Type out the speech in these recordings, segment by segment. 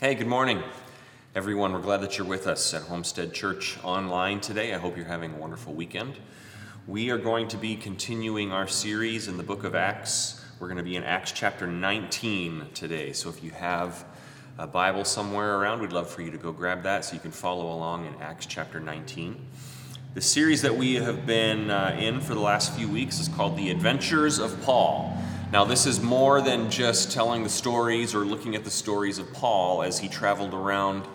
Hey, good morning, everyone. We're glad that you're with us at Homestead Church online today. I hope you're having a wonderful weekend. We are going to be continuing our series in the book of Acts. We're going to be in Acts chapter 19 today. So if you have a Bible somewhere around, we'd love for you to go grab that so you can follow along in Acts chapter 19. The series that we have been uh, in for the last few weeks is called The Adventures of Paul. Now, this is more than just telling the stories or looking at the stories of Paul as he traveled around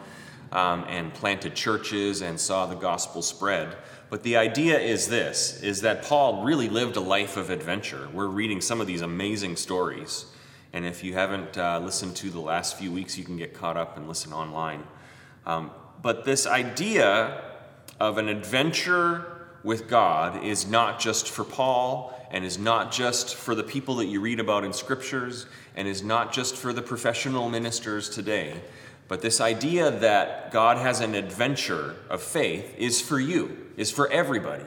um, and planted churches and saw the gospel spread. But the idea is this is that Paul really lived a life of adventure. We're reading some of these amazing stories. And if you haven't uh, listened to the last few weeks, you can get caught up and listen online. Um, but this idea of an adventure with God is not just for Paul and is not just for the people that you read about in scriptures and is not just for the professional ministers today. But this idea that God has an adventure of faith is for you, is for everybody.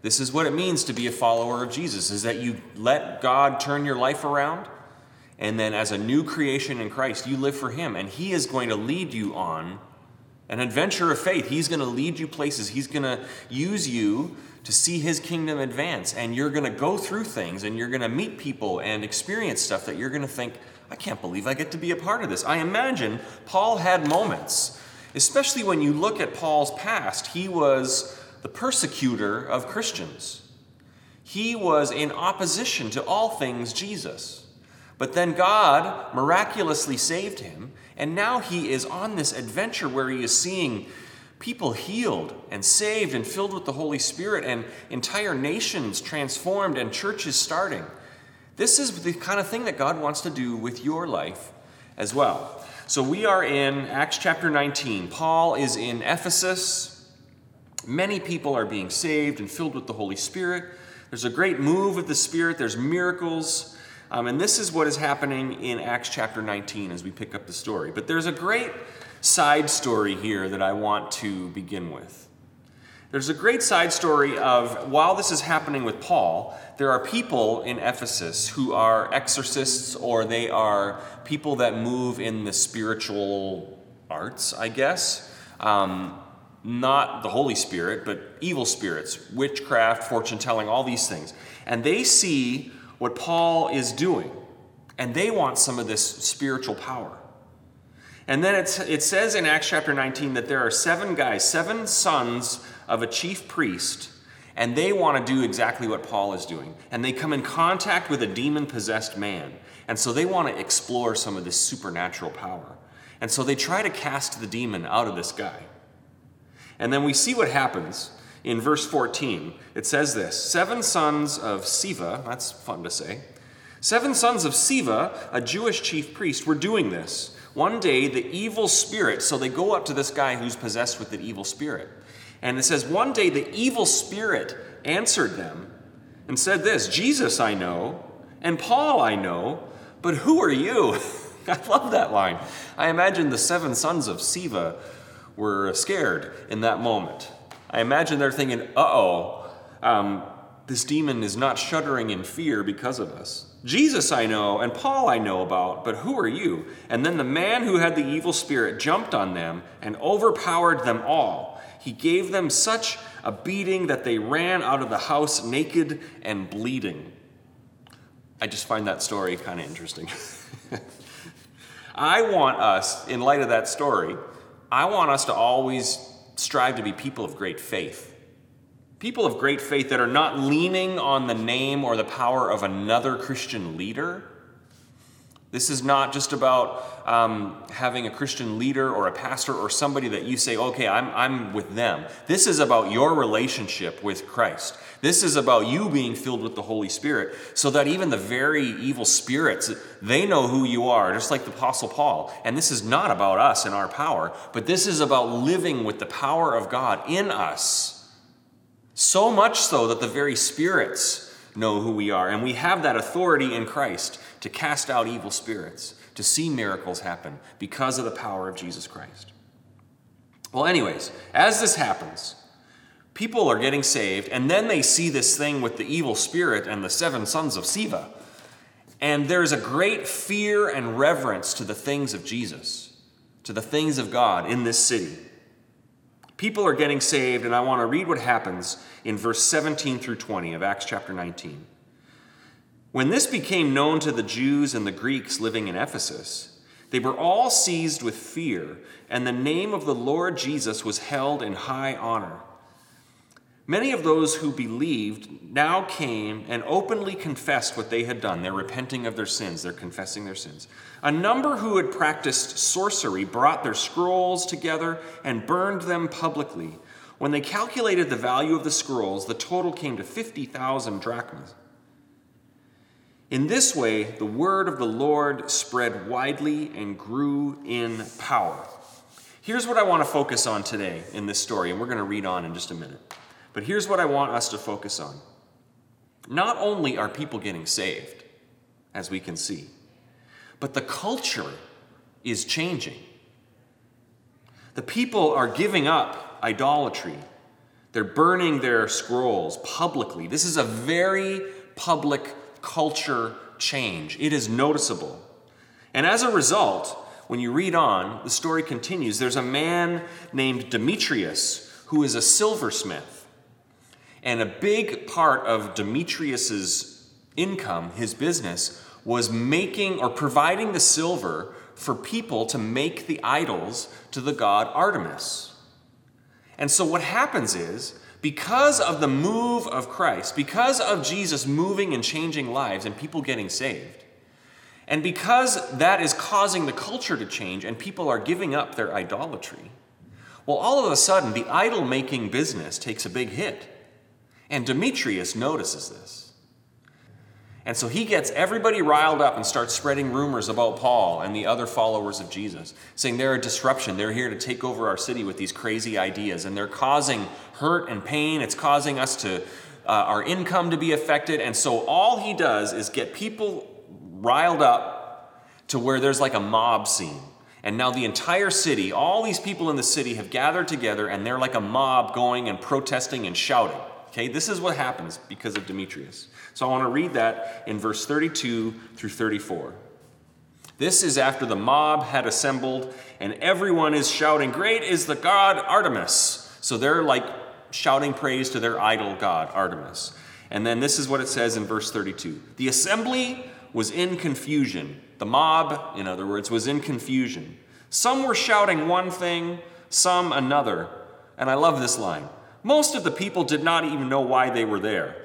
This is what it means to be a follower of Jesus is that you let God turn your life around and then as a new creation in Christ you live for him and he is going to lead you on an adventure of faith. He's going to lead you places. He's going to use you to see his kingdom advance. And you're going to go through things and you're going to meet people and experience stuff that you're going to think, I can't believe I get to be a part of this. I imagine Paul had moments, especially when you look at Paul's past. He was the persecutor of Christians, he was in opposition to all things Jesus. But then God miraculously saved him, and now he is on this adventure where he is seeing people healed and saved and filled with the Holy Spirit, and entire nations transformed and churches starting. This is the kind of thing that God wants to do with your life as well. So we are in Acts chapter 19. Paul is in Ephesus. Many people are being saved and filled with the Holy Spirit. There's a great move of the Spirit, there's miracles. Um, and this is what is happening in Acts chapter 19 as we pick up the story. But there's a great side story here that I want to begin with. There's a great side story of while this is happening with Paul, there are people in Ephesus who are exorcists or they are people that move in the spiritual arts, I guess. Um, not the Holy Spirit, but evil spirits, witchcraft, fortune telling, all these things. And they see what Paul is doing, and they want some of this spiritual power. And then it says in Acts chapter 19 that there are seven guys, seven sons of a chief priest, and they want to do exactly what Paul is doing. And they come in contact with a demon possessed man. And so they want to explore some of this supernatural power. And so they try to cast the demon out of this guy. And then we see what happens in verse 14. It says this Seven sons of Sceva, that's fun to say. Seven sons of Sceva, a Jewish chief priest, were doing this. One day, the evil spirit, so they go up to this guy who's possessed with an evil spirit. And it says, One day the evil spirit answered them and said this Jesus I know, and Paul I know, but who are you? I love that line. I imagine the seven sons of Sceva were scared in that moment. I imagine they're thinking, uh oh, um, this demon is not shuddering in fear because of us. Jesus I know, and Paul I know about, but who are you? And then the man who had the evil spirit jumped on them and overpowered them all. He gave them such a beating that they ran out of the house naked and bleeding. I just find that story kind of interesting. I want us, in light of that story, I want us to always strive to be people of great faith people of great faith that are not leaning on the name or the power of another Christian leader. This is not just about um, having a Christian leader or a pastor or somebody that you say, okay, I'm, I'm with them. This is about your relationship with Christ. This is about you being filled with the Holy Spirit so that even the very evil spirits, they know who you are, just like the Apostle Paul. And this is not about us and our power, but this is about living with the power of God in us so much so that the very spirits know who we are. And we have that authority in Christ to cast out evil spirits, to see miracles happen because of the power of Jesus Christ. Well, anyways, as this happens, people are getting saved, and then they see this thing with the evil spirit and the seven sons of Sceva. And there's a great fear and reverence to the things of Jesus. to the things of God in this city. People are getting saved, and I want to read what happens in verse 17 through 20 of Acts chapter 19. When this became known to the Jews and the Greeks living in Ephesus, they were all seized with fear, and the name of the Lord Jesus was held in high honor. Many of those who believed now came and openly confessed what they had done. They're repenting of their sins, they're confessing their sins. A number who had practiced sorcery brought their scrolls together and burned them publicly. When they calculated the value of the scrolls, the total came to 50,000 drachmas. In this way, the word of the Lord spread widely and grew in power. Here's what I want to focus on today in this story, and we're going to read on in just a minute. But here's what I want us to focus on. Not only are people getting saved, as we can see, but the culture is changing. The people are giving up idolatry. They're burning their scrolls publicly. This is a very public culture change. It is noticeable. And as a result, when you read on, the story continues. There's a man named Demetrius who is a silversmith. And a big part of Demetrius's income, his business, was making or providing the silver for people to make the idols to the god Artemis. And so what happens is because of the move of Christ, because of Jesus moving and changing lives and people getting saved, and because that is causing the culture to change and people are giving up their idolatry, well, all of a sudden, the idol making business takes a big hit. And Demetrius notices this. And so he gets everybody riled up and starts spreading rumors about Paul and the other followers of Jesus, saying they're a disruption. They're here to take over our city with these crazy ideas, and they're causing hurt and pain. It's causing us to, uh, our income to be affected. And so all he does is get people riled up to where there's like a mob scene. And now the entire city, all these people in the city have gathered together, and they're like a mob going and protesting and shouting. Okay, this is what happens because of Demetrius. So I want to read that in verse 32 through 34. This is after the mob had assembled, and everyone is shouting, Great is the god Artemis. So they're like shouting praise to their idol god, Artemis. And then this is what it says in verse 32 The assembly was in confusion. The mob, in other words, was in confusion. Some were shouting one thing, some another. And I love this line. Most of the people did not even know why they were there.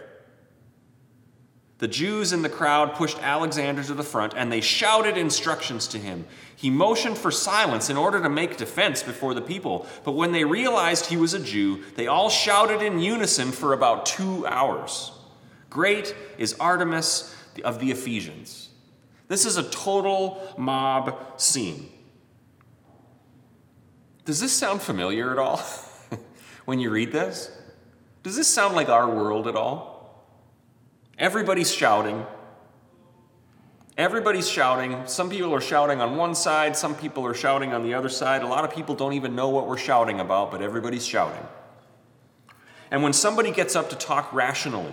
The Jews in the crowd pushed Alexander to the front and they shouted instructions to him. He motioned for silence in order to make defense before the people. But when they realized he was a Jew, they all shouted in unison for about two hours Great is Artemis of the Ephesians. This is a total mob scene. Does this sound familiar at all when you read this? Does this sound like our world at all? Everybody's shouting. Everybody's shouting. Some people are shouting on one side, some people are shouting on the other side. A lot of people don't even know what we're shouting about, but everybody's shouting. And when somebody gets up to talk rationally,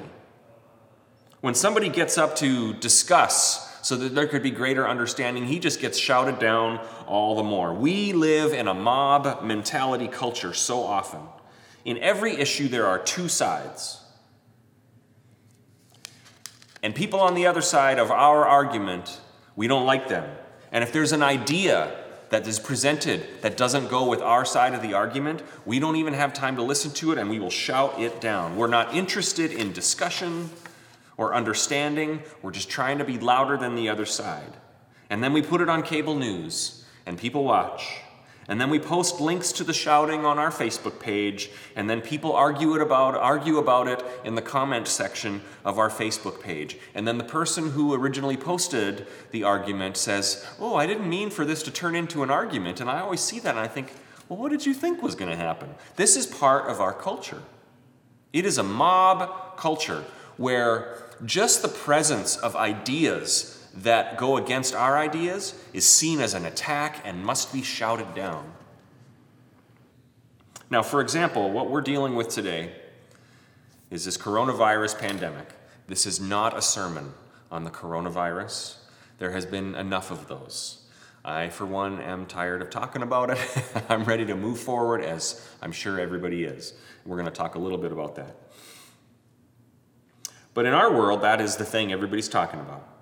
when somebody gets up to discuss so that there could be greater understanding, he just gets shouted down all the more. We live in a mob mentality culture so often. In every issue, there are two sides. And people on the other side of our argument, we don't like them. And if there's an idea that is presented that doesn't go with our side of the argument, we don't even have time to listen to it and we will shout it down. We're not interested in discussion or understanding, we're just trying to be louder than the other side. And then we put it on cable news and people watch. And then we post links to the shouting on our Facebook page, and then people argue it about argue about it in the comment section of our Facebook page. And then the person who originally posted the argument says, "Oh, I didn't mean for this to turn into an argument." And I always see that and I think, "Well, what did you think was going to happen?" This is part of our culture. It is a mob culture where just the presence of ideas that go against our ideas is seen as an attack and must be shouted down. Now, for example, what we're dealing with today is this coronavirus pandemic. This is not a sermon on the coronavirus. There has been enough of those. I, for one, am tired of talking about it. I'm ready to move forward, as I'm sure everybody is. We're going to talk a little bit about that. But in our world, that is the thing everybody's talking about.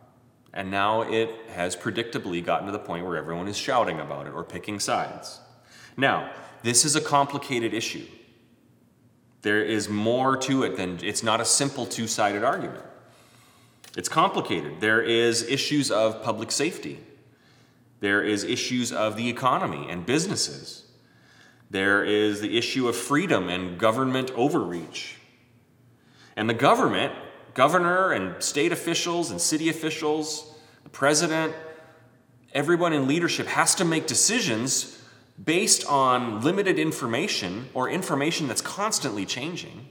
And now it has predictably gotten to the point where everyone is shouting about it or picking sides. Now, this is a complicated issue. There is more to it than it's not a simple two sided argument. It's complicated. There is issues of public safety. There is issues of the economy and businesses. There is the issue of freedom and government overreach. And the government, governor and state officials and city officials, the president, everyone in leadership has to make decisions based on limited information or information that's constantly changing,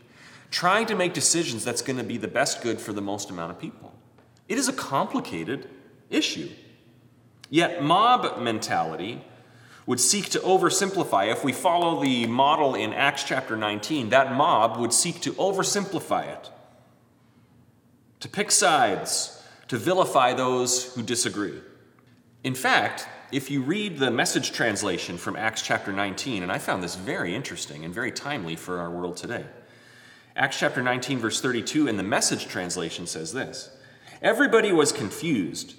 trying to make decisions that's going to be the best good for the most amount of people. It is a complicated issue. Yet, mob mentality would seek to oversimplify. If we follow the model in Acts chapter 19, that mob would seek to oversimplify it, to pick sides, to vilify those who disagree. In fact, if you read the message translation from Acts chapter 19, and I found this very interesting and very timely for our world today. Acts chapter 19, verse 32, in the message translation says this Everybody was confused,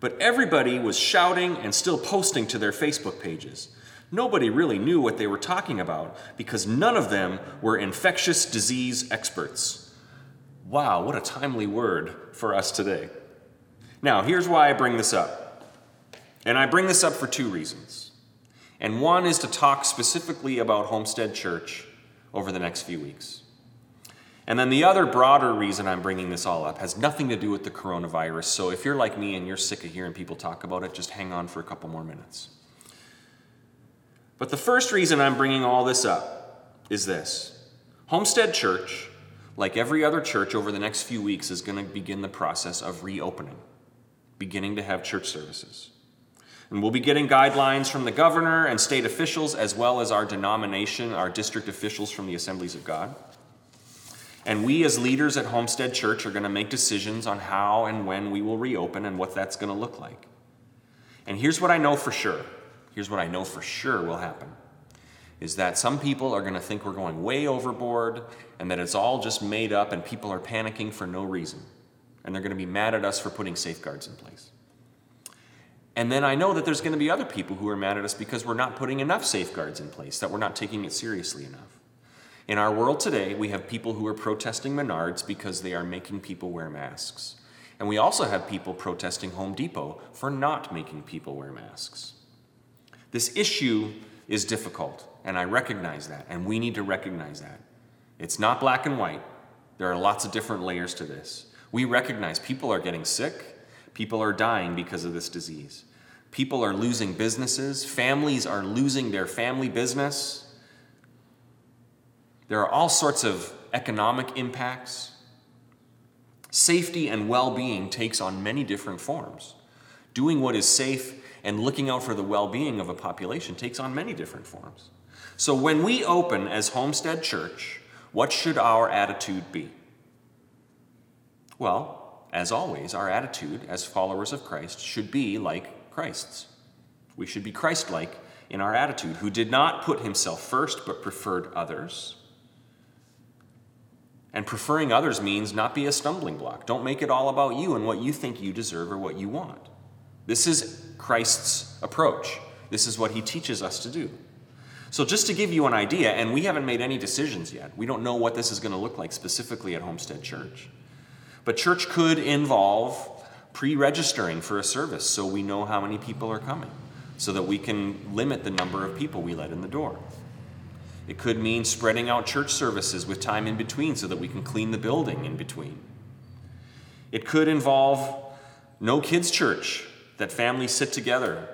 but everybody was shouting and still posting to their Facebook pages. Nobody really knew what they were talking about because none of them were infectious disease experts. Wow, what a timely word for us today. Now, here's why I bring this up. And I bring this up for two reasons. And one is to talk specifically about Homestead Church over the next few weeks. And then the other broader reason I'm bringing this all up has nothing to do with the coronavirus. So if you're like me and you're sick of hearing people talk about it, just hang on for a couple more minutes. But the first reason I'm bringing all this up is this Homestead Church, like every other church over the next few weeks, is going to begin the process of reopening, beginning to have church services. And we'll be getting guidelines from the governor and state officials, as well as our denomination, our district officials from the Assemblies of God. And we, as leaders at Homestead Church, are going to make decisions on how and when we will reopen and what that's going to look like. And here's what I know for sure. Here's what I know for sure will happen is that some people are going to think we're going way overboard and that it's all just made up and people are panicking for no reason. And they're going to be mad at us for putting safeguards in place. And then I know that there's going to be other people who are mad at us because we're not putting enough safeguards in place, that we're not taking it seriously enough. In our world today, we have people who are protesting Menards because they are making people wear masks. And we also have people protesting Home Depot for not making people wear masks. This issue is difficult, and I recognize that, and we need to recognize that. It's not black and white, there are lots of different layers to this. We recognize people are getting sick, People are dying because of this disease. People are losing businesses. Families are losing their family business. There are all sorts of economic impacts. Safety and well being takes on many different forms. Doing what is safe and looking out for the well being of a population takes on many different forms. So, when we open as Homestead Church, what should our attitude be? Well, as always, our attitude as followers of Christ should be like Christ's. We should be Christ like in our attitude, who did not put himself first but preferred others. And preferring others means not be a stumbling block. Don't make it all about you and what you think you deserve or what you want. This is Christ's approach. This is what he teaches us to do. So, just to give you an idea, and we haven't made any decisions yet, we don't know what this is going to look like specifically at Homestead Church. But church could involve pre registering for a service so we know how many people are coming, so that we can limit the number of people we let in the door. It could mean spreading out church services with time in between so that we can clean the building in between. It could involve no kids' church, that families sit together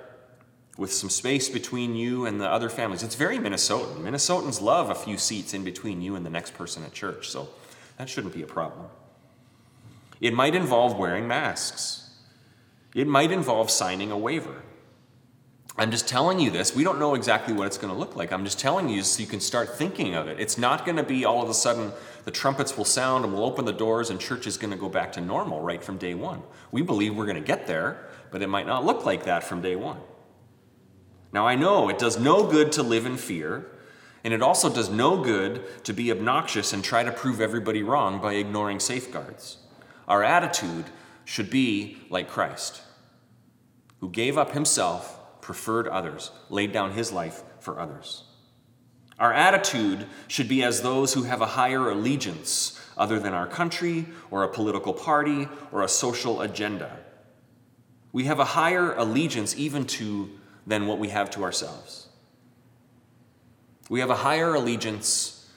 with some space between you and the other families. It's very Minnesotan. Minnesotans love a few seats in between you and the next person at church, so that shouldn't be a problem. It might involve wearing masks. It might involve signing a waiver. I'm just telling you this. We don't know exactly what it's going to look like. I'm just telling you so you can start thinking of it. It's not going to be all of a sudden the trumpets will sound and we'll open the doors and church is going to go back to normal right from day one. We believe we're going to get there, but it might not look like that from day one. Now, I know it does no good to live in fear, and it also does no good to be obnoxious and try to prove everybody wrong by ignoring safeguards. Our attitude should be like Christ, who gave up himself, preferred others, laid down his life for others. Our attitude should be as those who have a higher allegiance other than our country or a political party or a social agenda. We have a higher allegiance even to than what we have to ourselves. We have a higher allegiance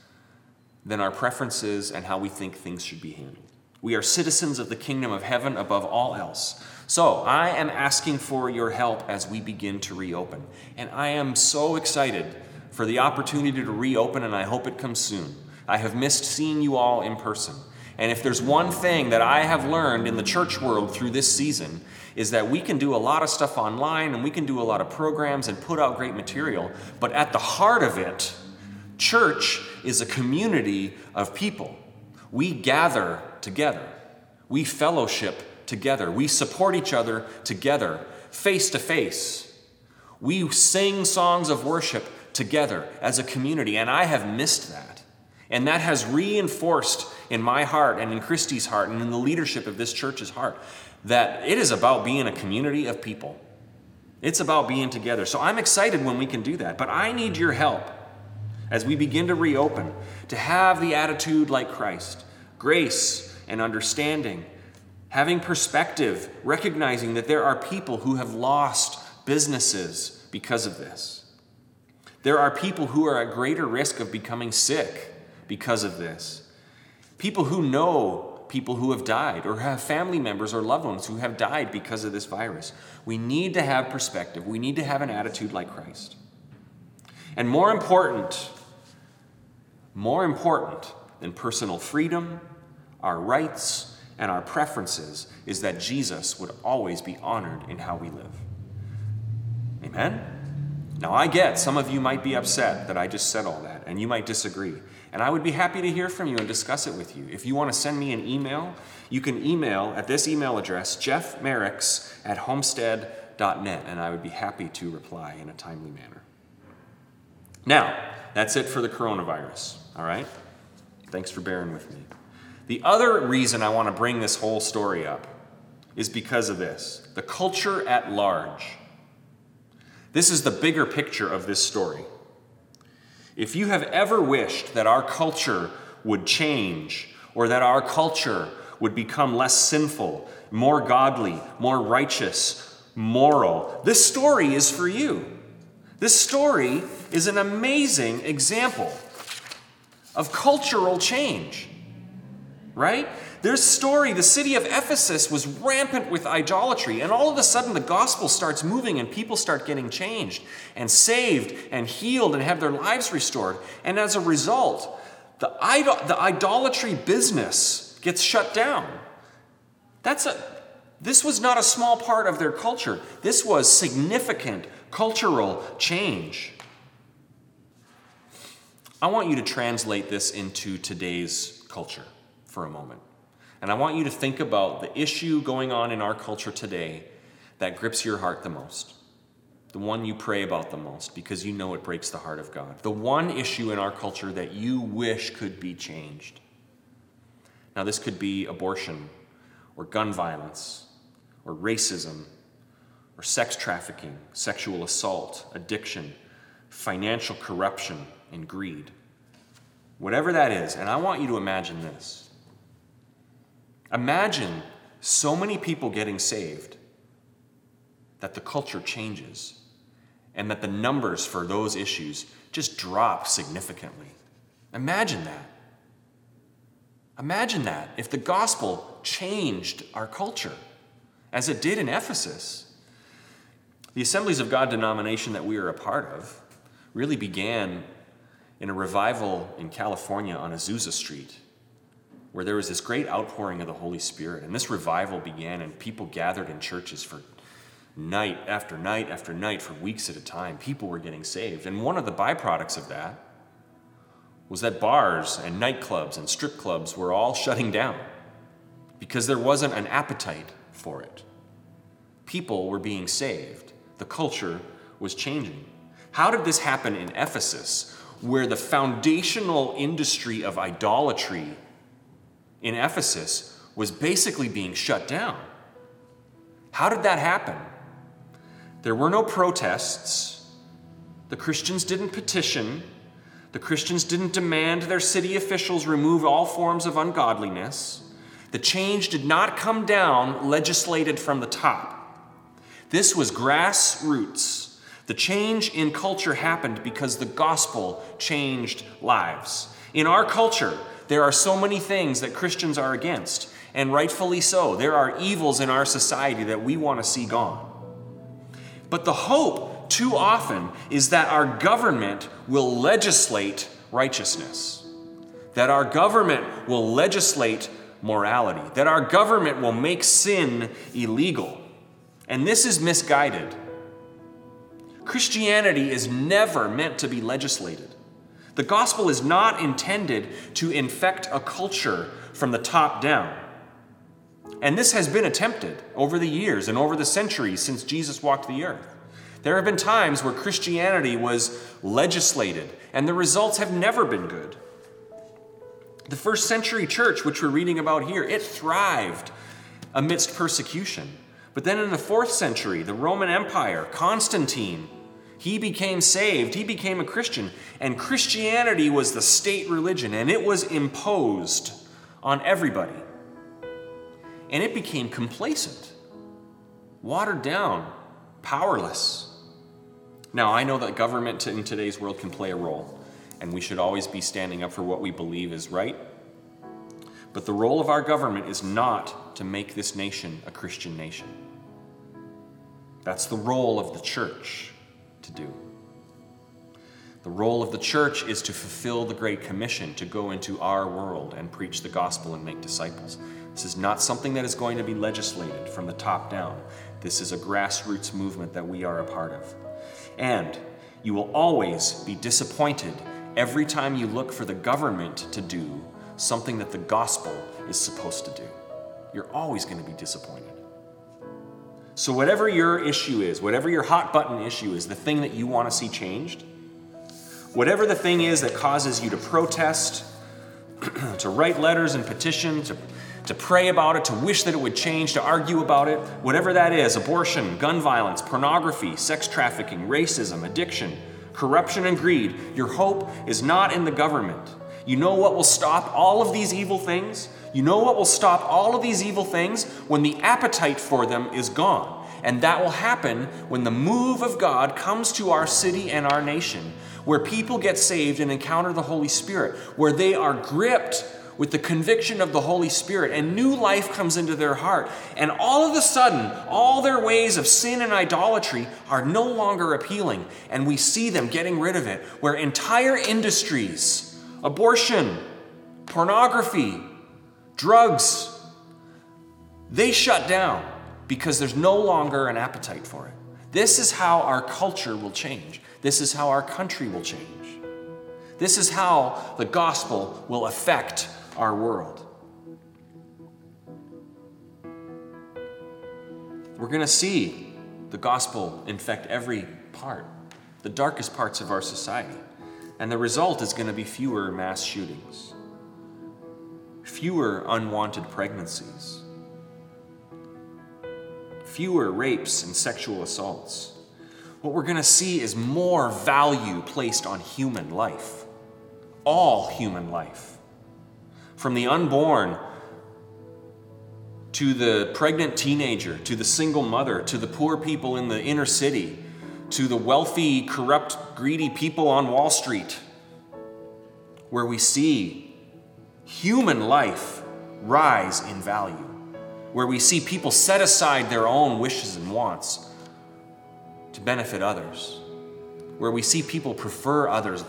than our preferences and how we think things should be handled. We are citizens of the kingdom of heaven above all else. So, I am asking for your help as we begin to reopen. And I am so excited for the opportunity to reopen, and I hope it comes soon. I have missed seeing you all in person. And if there's one thing that I have learned in the church world through this season, is that we can do a lot of stuff online and we can do a lot of programs and put out great material, but at the heart of it, church is a community of people. We gather together, we fellowship together, we support each other together, face to face. We sing songs of worship together as a community, and I have missed that. And that has reinforced in my heart and in Christie's heart and in the leadership of this church's heart that it is about being a community of people. It's about being together. So I'm excited when we can do that, but I need your help as we begin to reopen to have the attitude like Christ grace and understanding, having perspective, recognizing that there are people who have lost businesses because of this. There are people who are at greater risk of becoming sick because of this. People who know people who have died or have family members or loved ones who have died because of this virus. We need to have perspective. We need to have an attitude like Christ. And more important, more important than personal freedom, our rights, and our preferences is that Jesus would always be honored in how we live. Amen? Now, I get some of you might be upset that I just said all that, and you might disagree. And I would be happy to hear from you and discuss it with you. If you want to send me an email, you can email at this email address, Jeff jeffmerricks at homestead.net, and I would be happy to reply in a timely manner. Now, that's it for the coronavirus, all right? Thanks for bearing with me. The other reason I want to bring this whole story up is because of this the culture at large. This is the bigger picture of this story. If you have ever wished that our culture would change or that our culture would become less sinful, more godly, more righteous, moral, this story is for you. This story is an amazing example of cultural change, right? There's story, the city of Ephesus was rampant with idolatry, and all of a sudden the gospel starts moving and people start getting changed and saved and healed and have their lives restored. And as a result, the, idol- the idolatry business gets shut down. That's a, this was not a small part of their culture. This was significant cultural change. I want you to translate this into today's culture for a moment. And I want you to think about the issue going on in our culture today that grips your heart the most. The one you pray about the most because you know it breaks the heart of God. The one issue in our culture that you wish could be changed. Now, this could be abortion, or gun violence, or racism, or sex trafficking, sexual assault, addiction, financial corruption, and greed. Whatever that is, and I want you to imagine this Imagine so many people getting saved that the culture changes and that the numbers for those issues just drop significantly. Imagine that. Imagine that if the gospel changed our culture as it did in Ephesus. The Assemblies of God denomination that we are a part of really began in a revival in California on Azusa Street where there was this great outpouring of the Holy Spirit. And this revival began, and people gathered in churches for night after night after night for weeks at a time. People were getting saved. And one of the byproducts of that was that bars and nightclubs and strip clubs were all shutting down because there wasn't an appetite for it. People were being saved, the culture was changing. How did this happen in Ephesus, where the foundational industry of idolatry in Ephesus was basically being shut down? How did that happen? There were no protests. The Christians didn't petition. The Christians didn't demand their city officials remove all forms of ungodliness. The change did not come down legislated from the top. This was grassroots. The change in culture happened because the gospel changed lives. In our culture, there are so many things that Christians are against, and rightfully so. There are evils in our society that we want to see gone. But the hope, too often, is that our government will legislate righteousness, that our government will legislate morality, that our government will make sin illegal. And this is misguided. Christianity is never meant to be legislated. The gospel is not intended to infect a culture from the top down. And this has been attempted over the years and over the centuries since Jesus walked the earth. There have been times where Christianity was legislated, and the results have never been good. The first century church, which we're reading about here, it thrived amidst persecution. But then in the fourth century, the Roman Empire, Constantine, he became saved, he became a Christian, and Christianity was the state religion, and it was imposed on everybody and it became complacent, watered down, powerless. Now, I know that government in today's world can play a role, and we should always be standing up for what we believe is right. But the role of our government is not to make this nation a Christian nation. That's the role of the church to do. The role of the church is to fulfill the Great Commission to go into our world and preach the gospel and make disciples. This is not something that is going to be legislated from the top down. This is a grassroots movement that we are a part of. And you will always be disappointed every time you look for the government to do something that the gospel is supposed to do. You're always going to be disappointed. So, whatever your issue is, whatever your hot button issue is, the thing that you want to see changed, whatever the thing is that causes you to protest, to write letters and petitions, to to pray about it, to wish that it would change, to argue about it, whatever that is abortion, gun violence, pornography, sex trafficking, racism, addiction, corruption, and greed your hope is not in the government. You know what will stop all of these evil things? You know what will stop all of these evil things? When the appetite for them is gone. And that will happen when the move of God comes to our city and our nation, where people get saved and encounter the Holy Spirit, where they are gripped with the conviction of the Holy Spirit, and new life comes into their heart. And all of a sudden, all their ways of sin and idolatry are no longer appealing, and we see them getting rid of it, where entire industries, abortion, pornography, drugs, they shut down because there's no longer an appetite for it. This is how our culture will change. This is how our country will change. This is how the gospel will affect our world. We're going to see the gospel infect every part, the darkest parts of our society. And the result is going to be fewer mass shootings, fewer unwanted pregnancies, fewer rapes and sexual assaults. What we're going to see is more value placed on human life, all human life from the unborn to the pregnant teenager, to the single mother, to the poor people in the inner city, to the wealthy, corrupt, greedy people on Wall Street, where we see human life rise in value, where we see people set aside their own wishes and wants to benefit others, where we see people prefer others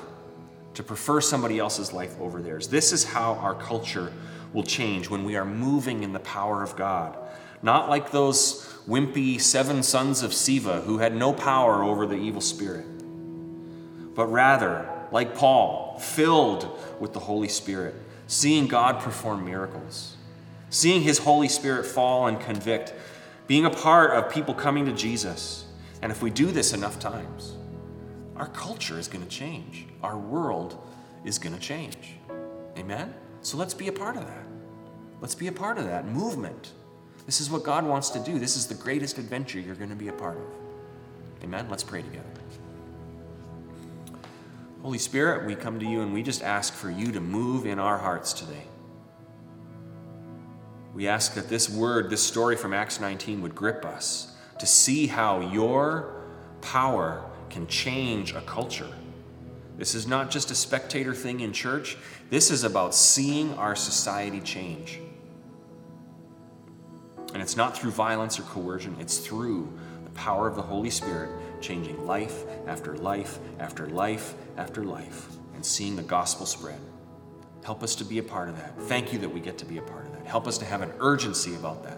to prefer somebody else's life over theirs. This is how our culture will change when we are moving in the power of God. Not like those wimpy seven sons of Sceva who had no power over the evil spirit, but rather, like Paul, filled with the Holy Spirit, seeing God perform miracles, seeing his Holy Spirit fall and convict, being a part of people coming to Jesus And if we do this enough times, our culture is going to change. Our world is going to change. Amen? So let's be a part of that. Let's be a part of that movement. This is what God wants to do. This is the greatest adventure you're going to be a part of. Amen? Let's pray together. Holy Spirit, we come to you and we just ask for you to move in our hearts today. We ask that this word, this story from Acts 19, would grip us to see how your power can change a culture. This is not just a spectator thing in church, this is about seeing our society change. And it's not through violence or coercion, it's through the power of the Holy Spirit changing life after life after life after life and seeing the gospel spread. Help us to be a part of that. Thank you that we get to be a part of that. Help us to have an urgency about that,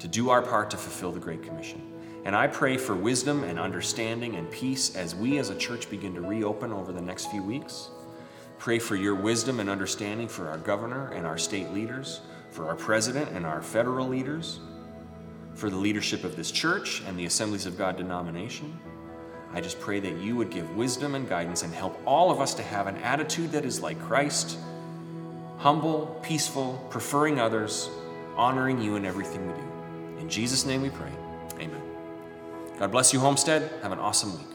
to do our part to fulfill the Great Commission. And I pray for wisdom and understanding and peace as we as a church begin to reopen over the next few weeks. Pray for your wisdom and understanding for our governor and our state leaders, for our president and our federal leaders, for the leadership of this church and the Assemblies of God denomination. I just pray that you would give wisdom and guidance and help all of us to have an attitude that is like Christ humble, peaceful, preferring others, honoring you in everything we do. In Jesus' name we pray. Amen. God bless you, Homestead. Have an awesome week.